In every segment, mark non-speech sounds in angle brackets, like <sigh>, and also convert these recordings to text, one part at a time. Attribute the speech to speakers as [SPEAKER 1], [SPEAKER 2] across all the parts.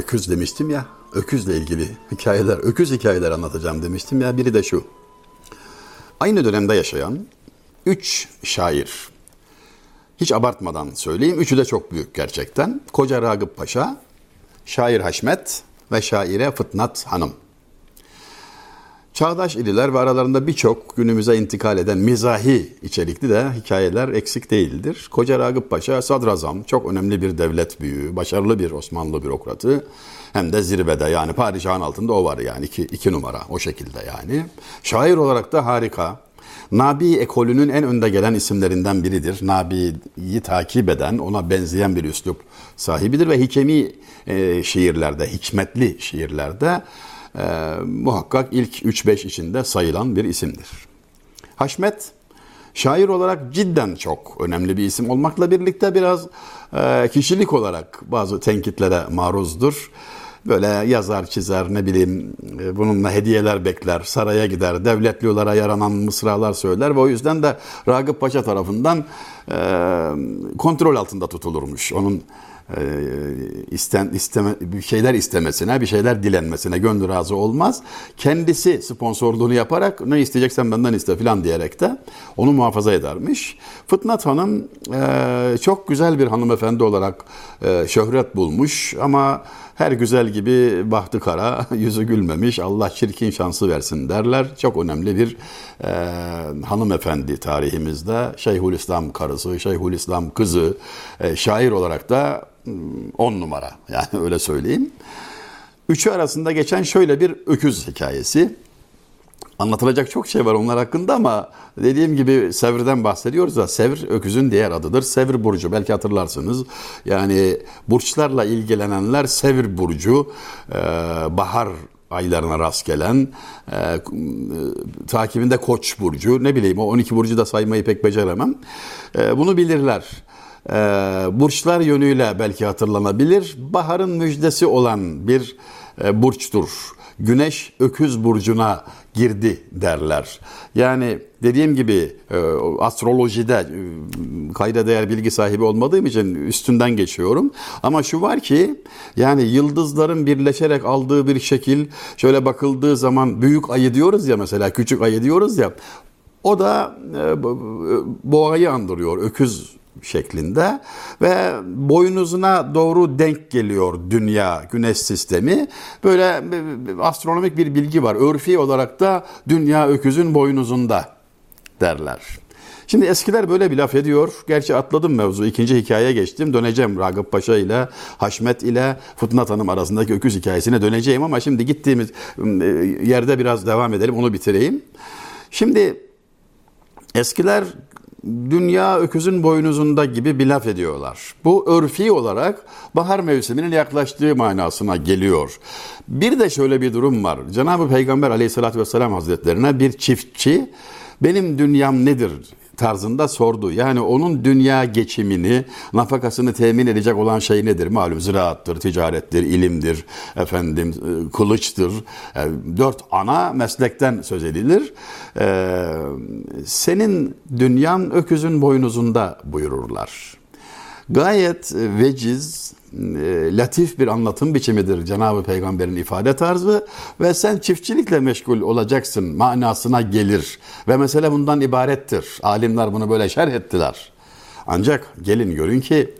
[SPEAKER 1] öküz demiştim ya. Öküzle ilgili hikayeler, öküz hikayeler anlatacağım demiştim ya. Biri de şu. Aynı dönemde yaşayan üç şair. Hiç abartmadan söyleyeyim. Üçü de çok büyük gerçekten. Koca Ragıp Paşa, şair Haşmet ve şaire Fıtnat Hanım. Çağdaş idiler ve aralarında birçok günümüze intikal eden mizahi içerikli de hikayeler eksik değildir. Koca Ragıp Paşa sadrazam, çok önemli bir devlet büyüğü, başarılı bir Osmanlı bürokratı. Hem de zirvede yani padişahın altında o var yani iki, iki numara o şekilde yani. Şair olarak da harika. Nabi ekolünün en önde gelen isimlerinden biridir. Nabi'yi takip eden, ona benzeyen bir üslup sahibidir ve hikemi e, şiirlerde, hikmetli şiirlerde e, muhakkak ilk 3-5 içinde sayılan bir isimdir. Haşmet şair olarak cidden çok önemli bir isim olmakla birlikte biraz e, kişilik olarak bazı tenkitlere maruzdur. Böyle yazar, çizer, ne bileyim e, bununla hediyeler bekler, saraya gider, devletliyolara yaranan mısralar söyler ve o yüzden de Ragıp Paşa tarafından e, kontrol altında tutulurmuş. Onun e, isten, isteme, bir şeyler istemesine, bir şeyler dilenmesine gönlü razı olmaz. Kendisi sponsorluğunu yaparak ne isteyeceksen benden iste filan diyerek de onu muhafaza edermiş. Fıtnat Hanım e, çok güzel bir hanımefendi olarak e, şöhret bulmuş ama her güzel gibi bahtı kara, <laughs> yüzü gülmemiş, Allah çirkin şansı versin derler. Çok önemli bir e, hanımefendi tarihimizde. Şeyhülislam karısı, Şeyhülislam kızı, e, şair olarak da on numara <laughs> yani öyle söyleyeyim. Üçü arasında geçen şöyle bir öküz hikayesi. Anlatılacak çok şey var onlar hakkında ama dediğim gibi Sevr'den bahsediyoruz da Sevr öküzün diğer adıdır. Sevr burcu belki hatırlarsınız. Yani burçlarla ilgilenenler Sevr burcu, e, bahar aylarına rast gelen, e, takibinde Koç burcu, ne bileyim o 12 burcu da saymayı pek beceremem. E, bunu bilirler e, burçlar yönüyle belki hatırlanabilir. Baharın müjdesi olan bir e, burçtur. Güneş öküz burcuna girdi derler. Yani dediğim gibi e, astrolojide e, kayda değer bilgi sahibi olmadığım için üstünden geçiyorum. Ama şu var ki yani yıldızların birleşerek aldığı bir şekil şöyle bakıldığı zaman büyük ayı diyoruz ya mesela küçük ayı diyoruz ya o da e, boğayı andırıyor öküz şeklinde ve boynuzuna doğru denk geliyor dünya, güneş sistemi. Böyle astronomik bir bilgi var. Örfi olarak da dünya öküzün boynuzunda derler. Şimdi eskiler böyle bir laf ediyor. Gerçi atladım mevzu. ikinci hikayeye geçtim. Döneceğim Ragıp Paşa ile Haşmet ile Fıtnat Hanım arasındaki öküz hikayesine döneceğim ama şimdi gittiğimiz ıı, yerde biraz devam edelim. Onu bitireyim. Şimdi eskiler dünya öküzün boynuzunda gibi bir laf ediyorlar. Bu örfi olarak bahar mevsiminin yaklaştığı manasına geliyor. Bir de şöyle bir durum var. Cenab-ı Peygamber aleyhissalatü vesselam hazretlerine bir çiftçi benim dünyam nedir tarzında sordu. Yani onun dünya geçimini, nafakasını temin edecek olan şey nedir? Malum ziraattır, ticarettir, ilimdir, efendim e, kılıçtır. E, dört ana meslekten söz edilir. E, senin dünyan öküzün boynuzunda buyururlar. Gayet veciz, e, latif bir anlatım biçimidir Cenab-ı Peygamber'in ifade tarzı ve sen çiftçilikle meşgul olacaksın manasına gelir ve mesele bundan ibarettir. Alimler bunu böyle şerh ettiler. Ancak gelin görün ki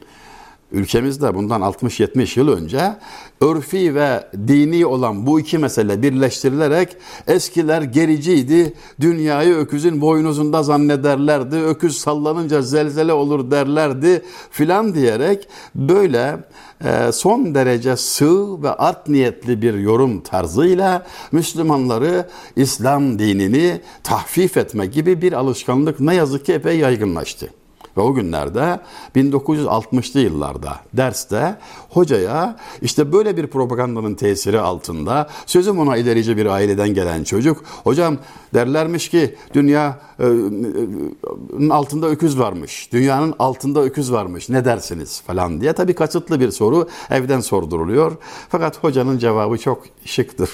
[SPEAKER 1] ülkemizde bundan 60-70 yıl önce örfi ve dini olan bu iki mesele birleştirilerek eskiler gericiydi. Dünyayı öküzün boynuzunda zannederlerdi. Öküz sallanınca zelzele olur derlerdi filan diyerek böyle e, son derece sığ ve art niyetli bir yorum tarzıyla Müslümanları İslam dinini tahfif etme gibi bir alışkanlık ne yazık ki epey yaygınlaştı. Ve o günlerde 1960'lı yıllarda derste hocaya işte böyle bir propagandanın tesiri altında sözüm ona ilerici bir aileden gelen çocuk hocam derlermiş ki dünya e, e, altında öküz varmış. Dünyanın altında öküz varmış. Ne dersiniz falan diye. Tabii kasıtlı bir soru evden sorduruluyor. Fakat hocanın cevabı çok şıktır.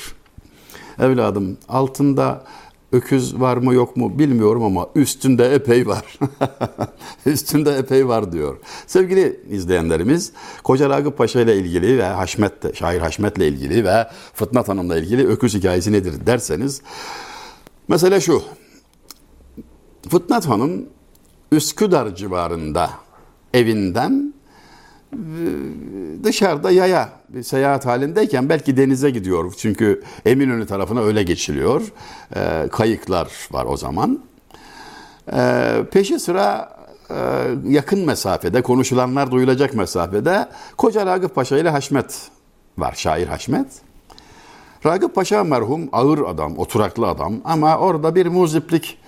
[SPEAKER 1] Evladım altında öküz var mı yok mu bilmiyorum ama üstünde epey var. <laughs> üstünde epey var diyor. Sevgili izleyenlerimiz Koca Ragıp Paşa ile ilgili ve Haşmet, şair Haşmet'le ilgili ve Fıtnat Hanım'la ilgili öküz hikayesi nedir derseniz mesele şu. Fıtnat Hanım Üsküdar civarında evinden dışarıda yaya bir seyahat halindeyken belki denize gidiyor. Çünkü Eminönü tarafına öyle geçiliyor. E, kayıklar var o zaman. E, peşi sıra e, yakın mesafede, konuşulanlar duyulacak mesafede Koca Ragıp Paşa ile Haşmet var, şair Haşmet. Ragıp Paşa merhum ağır adam, oturaklı adam ama orada bir muziplik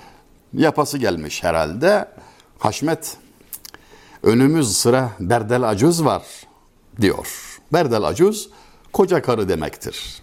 [SPEAKER 1] yapası gelmiş herhalde. Haşmet önümüz sıra Berdel Acuz var diyor. Berdel Acuz koca karı demektir.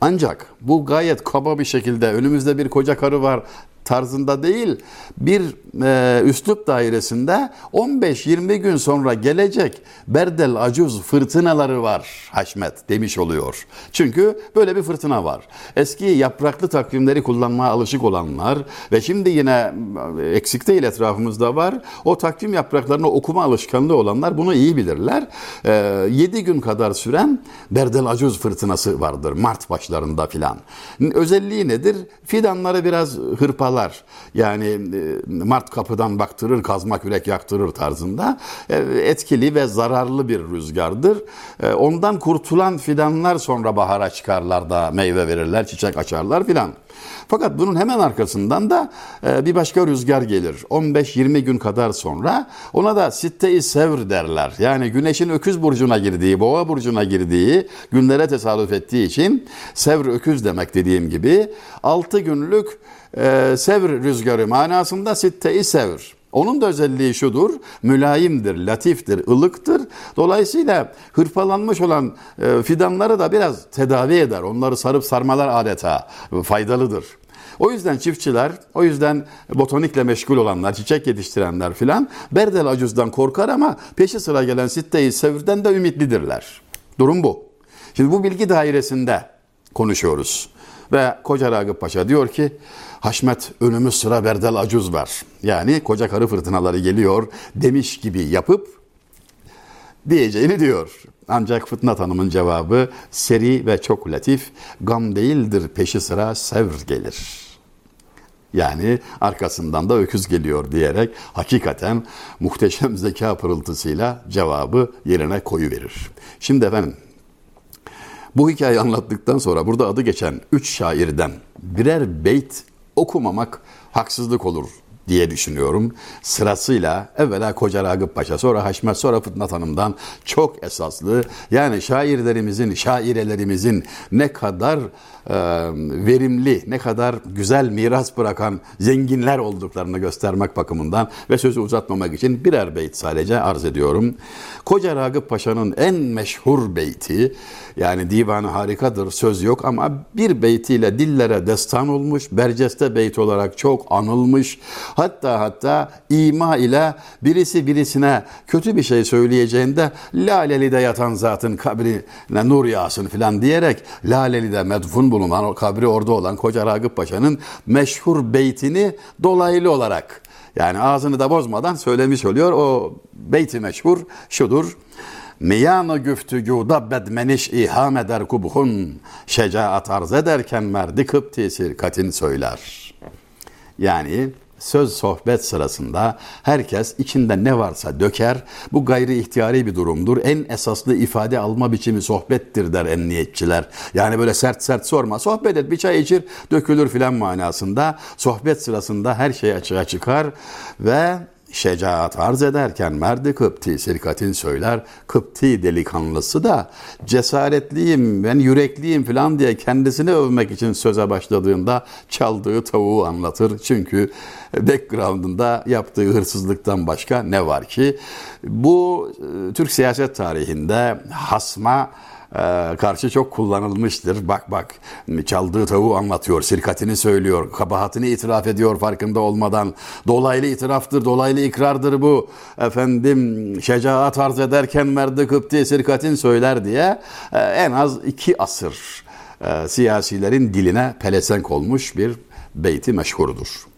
[SPEAKER 1] Ancak bu gayet kaba bir şekilde önümüzde bir koca karı var tarzında değil bir e, üslup dairesinde 15-20 gün sonra gelecek berdel acuz fırtınaları var Haşmet demiş oluyor. Çünkü böyle bir fırtına var. Eski yapraklı takvimleri kullanmaya alışık olanlar ve şimdi yine e, eksik değil etrafımızda var. O takvim yapraklarını okuma alışkanlığı olanlar bunu iyi bilirler. E, 7 gün kadar süren berdel acuz fırtınası vardır Mart başlarında filan. Özelliği nedir? Fidanları biraz hırpalar bağlar. Yani e, Mart kapıdan baktırır, kazma kürek yaktırır tarzında e, etkili ve zararlı bir rüzgardır. E, ondan kurtulan fidanlar sonra bahara çıkarlar da meyve verirler, çiçek açarlar filan. Fakat bunun hemen arkasından da bir başka rüzgar gelir. 15-20 gün kadar sonra ona da sitte-i sevr derler. Yani güneşin öküz burcuna girdiği, boğa burcuna girdiği günlere tesadüf ettiği için sevr öküz demek dediğim gibi 6 günlük e, sevr rüzgarı manasında sitte-i sevr. Onun da özelliği şudur, mülayimdir, latiftir, ılıktır. Dolayısıyla hırpalanmış olan e, fidanları da biraz tedavi eder. Onları sarıp sarmalar adeta faydalıdır. O yüzden çiftçiler, o yüzden botanikle meşgul olanlar, çiçek yetiştirenler filan berdel acuzdan korkar ama peşi sıra gelen sitte-i sevrden de ümitlidirler. Durum bu. Şimdi bu bilgi dairesinde konuşuyoruz. Ve Koca Ragıp Paşa diyor ki Haşmet önümüz sıra berdel acuz var. Yani koca karı fırtınaları geliyor demiş gibi yapıp diyeceğini diyor. Ancak Fıtnat Hanım'ın cevabı seri ve çok latif. Gam değildir peşi sıra sevr gelir. Yani arkasından da öküz geliyor diyerek hakikaten muhteşem zeka pırıltısıyla cevabı yerine koyu verir. Şimdi efendim bu hikayeyi anlattıktan sonra burada adı geçen üç şairden birer beyt okumamak haksızlık olur diye düşünüyorum. Sırasıyla evvela Koca Ragıp Paşa, sonra Haşmet, sonra Fıtnat Hanım'dan çok esaslı. Yani şairlerimizin, şairelerimizin ne kadar e, verimli, ne kadar güzel miras bırakan zenginler olduklarını göstermek bakımından ve sözü uzatmamak için birer beyt sadece arz ediyorum. Koca Ragıp Paşa'nın en meşhur beyti, yani divanı harikadır, söz yok ama bir beytiyle dillere destan olmuş, Berceste beyt olarak çok anılmış. Hatta hatta ima ile birisi birisine kötü bir şey söyleyeceğinde Laleli'de yatan zatın kabrine nur yağsın filan diyerek Laleli'de medfun bulunan o kabri orada olan Koca Ragıp Paşa'nın meşhur beytini dolaylı olarak yani ağzını da bozmadan söylemiş oluyor. O beyti meşhur şudur. Miyanı güftügûda bedmeniş iham eder kubhun. Şecaat arz ederken merdi kıpti sirkatin söyler. Yani söz sohbet sırasında herkes içinde ne varsa döker. Bu gayri ihtiyari bir durumdur. En esaslı ifade alma biçimi sohbettir der emniyetçiler. Yani böyle sert sert sorma. Sohbet et bir çay içir dökülür filan manasında. Sohbet sırasında her şey açığa çıkar ve şecaat arz ederken merdi Kıpti sirkatin söyler Kıpti delikanlısı da cesaretliyim ben yürekliyim falan diye kendisini övmek için söze başladığında çaldığı tavuğu anlatır. Çünkü background'ında yaptığı hırsızlıktan başka ne var ki? Bu e, Türk siyaset tarihinde hasma karşı çok kullanılmıştır. Bak bak çaldığı tavuğu anlatıyor, sirkatini söylüyor, kabahatini itiraf ediyor farkında olmadan. Dolaylı itiraftır, dolaylı ikrardır bu. Efendim şecaat arz ederken merdi kıpti sirkatin söyler diye e, en az iki asır e, siyasilerin diline pelesenk olmuş bir beyti meşhurudur.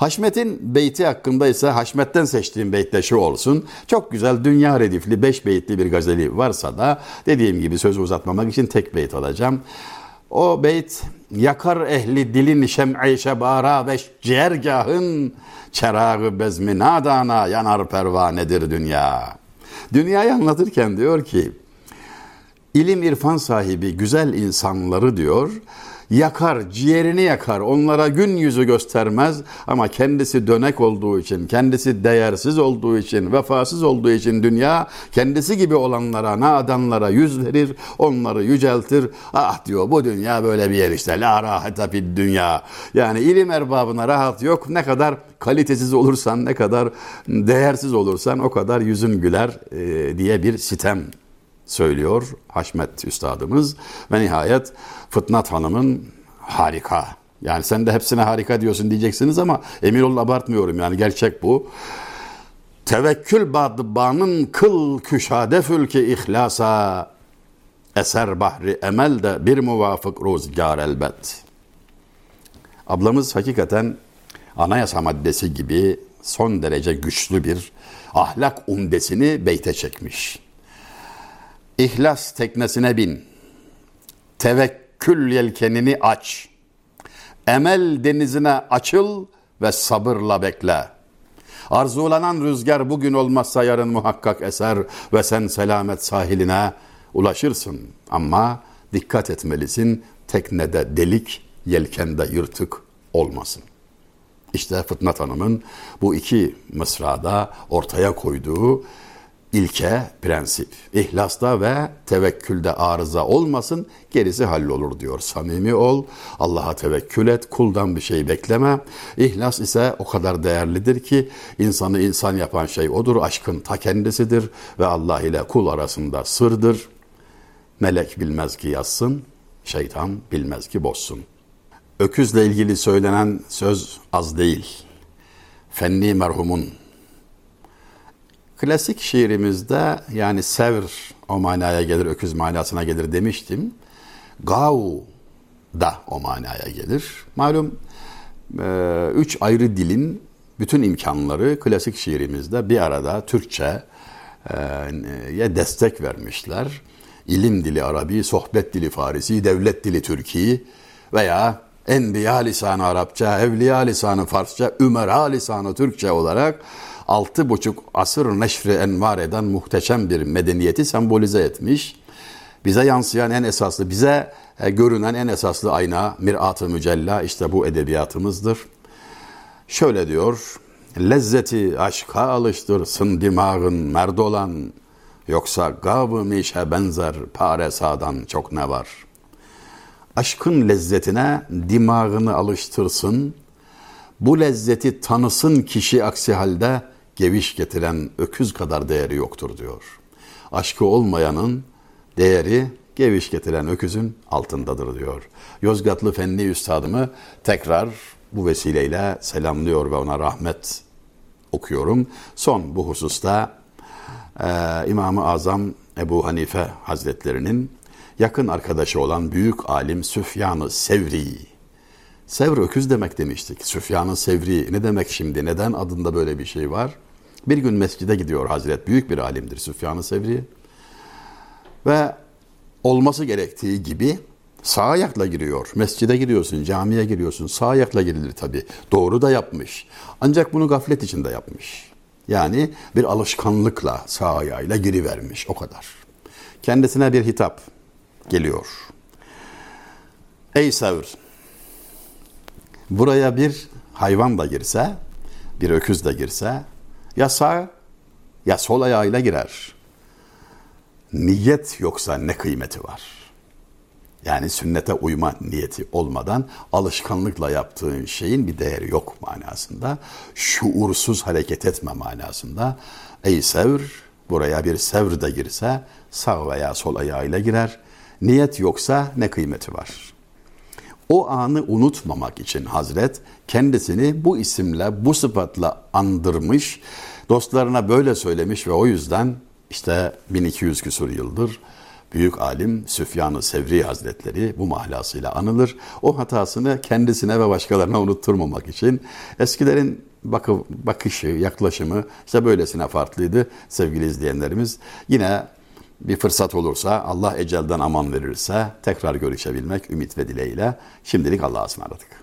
[SPEAKER 1] Haşmet'in beyti hakkında ise Haşmet'ten seçtiğim beytle şu olsun. Çok güzel dünya redifli beş beyitli bir gazeli varsa da dediğim gibi sözü uzatmamak için tek beyt alacağım. O beyt yakar ehli dilin şem'i şebara ve ciğergahın çerağı bezmi nadana yanar pervanedir dünya. Dünyayı anlatırken diyor ki ilim irfan sahibi güzel insanları diyor yakar, ciğerini yakar. Onlara gün yüzü göstermez ama kendisi dönek olduğu için, kendisi değersiz olduğu için, vefasız olduğu için dünya kendisi gibi olanlara, nadanlara yüz verir, onları yüceltir. Ah diyor bu dünya böyle bir yer işte. La rahata fid dünya. Yani ilim erbabına rahat yok. Ne kadar kalitesiz olursan, ne kadar değersiz olursan o kadar yüzün güler e, diye bir sitem söylüyor Haşmet Üstadımız. Ve nihayet Fıtnat Hanım'ın harika. Yani sen de hepsine harika diyorsun diyeceksiniz ama emin olun abartmıyorum yani gerçek bu. Tevekkül badbanın kıl küşade fülki ihlasa eser bahri emel de bir muvafık ruzgar elbet. Ablamız hakikaten anayasa maddesi gibi son derece güçlü bir ahlak umdesini beyte çekmiş. İhlas teknesine bin. Tevekkül yelkenini aç. Emel denizine açıl ve sabırla bekle. Arzulanan rüzgar bugün olmazsa yarın muhakkak eser ve sen selamet sahiline ulaşırsın. Ama dikkat etmelisin teknede delik, yelkende yırtık olmasın. İşte Fıtnat Hanım'ın bu iki mısrada ortaya koyduğu ilke, prensip. İhlasta ve tevekkülde arıza olmasın, gerisi hallolur diyor. Samimi ol, Allah'a tevekkül et, kuldan bir şey bekleme. İhlas ise o kadar değerlidir ki insanı insan yapan şey odur. Aşkın ta kendisidir ve Allah ile kul arasında sırdır. Melek bilmez ki yazsın, şeytan bilmez ki bozsun. Öküzle ilgili söylenen söz az değil. Fenni merhumun Klasik şiirimizde yani sevr o manaya gelir, öküz manasına gelir demiştim. Gav da o manaya gelir. Malum e, üç ayrı dilin bütün imkanları klasik şiirimizde bir arada Türkçe'ye destek vermişler. İlim dili Arabi, sohbet dili Farisi, devlet dili Türkiye veya Enbiya lisanı Arapça, Evliya lisanı Farsça, Ümera lisanı Türkçe olarak altı buçuk asır neşri envar eden muhteşem bir medeniyeti sembolize etmiş. Bize yansıyan en esaslı, bize e, görünen en esaslı ayna, mirat-ı mücella işte bu edebiyatımızdır. Şöyle diyor, lezzeti aşka alıştırsın dimağın merdolan, yoksa gab-ı mişe benzer pare sağdan çok ne var. Aşkın lezzetine dimağını alıştırsın, bu lezzeti tanısın kişi aksi halde geviş getiren öküz kadar değeri yoktur diyor. Aşkı olmayanın değeri geviş getiren öküzün altındadır diyor. Yozgatlı Fenli Üstadımı tekrar bu vesileyle selamlıyor ve ona rahmet okuyorum. Son bu hususta e, İmam-ı Azam Ebu Hanife Hazretlerinin yakın arkadaşı olan büyük alim Süfyan-ı Sevri. Sevr öküz demek demiştik. Süfyan-ı Sevri ne demek şimdi? Neden adında böyle bir şey var? Bir gün mescide gidiyor Hazret. Büyük bir alimdir Süfyan-ı Sevri. Ve olması gerektiği gibi sağ ayakla giriyor. Mescide giriyorsun, camiye giriyorsun. Sağ ayakla girilir tabi. Doğru da yapmış. Ancak bunu gaflet içinde yapmış. Yani bir alışkanlıkla sağ ayağıyla girivermiş. O kadar. Kendisine bir hitap geliyor. Ey Sevr! Buraya bir hayvan da girse, bir öküz de girse ya sağ ya sol ayağıyla girer. Niyet yoksa ne kıymeti var? Yani sünnete uyma niyeti olmadan alışkanlıkla yaptığın şeyin bir değeri yok manasında. Şuursuz hareket etme manasında. Ey sevr, buraya bir sevr de girse sağ veya sol ayağıyla girer. Niyet yoksa ne kıymeti var? O anı unutmamak için Hazret kendisini bu isimle, bu sıfatla andırmış, dostlarına böyle söylemiş ve o yüzden işte 1200 küsur yıldır büyük alim Süfyan-ı Sevri Hazretleri bu mahlasıyla anılır. O hatasını kendisine ve başkalarına unutturmamak için eskilerin bakı, bakışı, yaklaşımı işte böylesine farklıydı sevgili izleyenlerimiz. Yine bir fırsat olursa Allah ecelden aman verirse tekrar görüşebilmek ümit ve dileğiyle şimdilik Allah'a ısmarladık.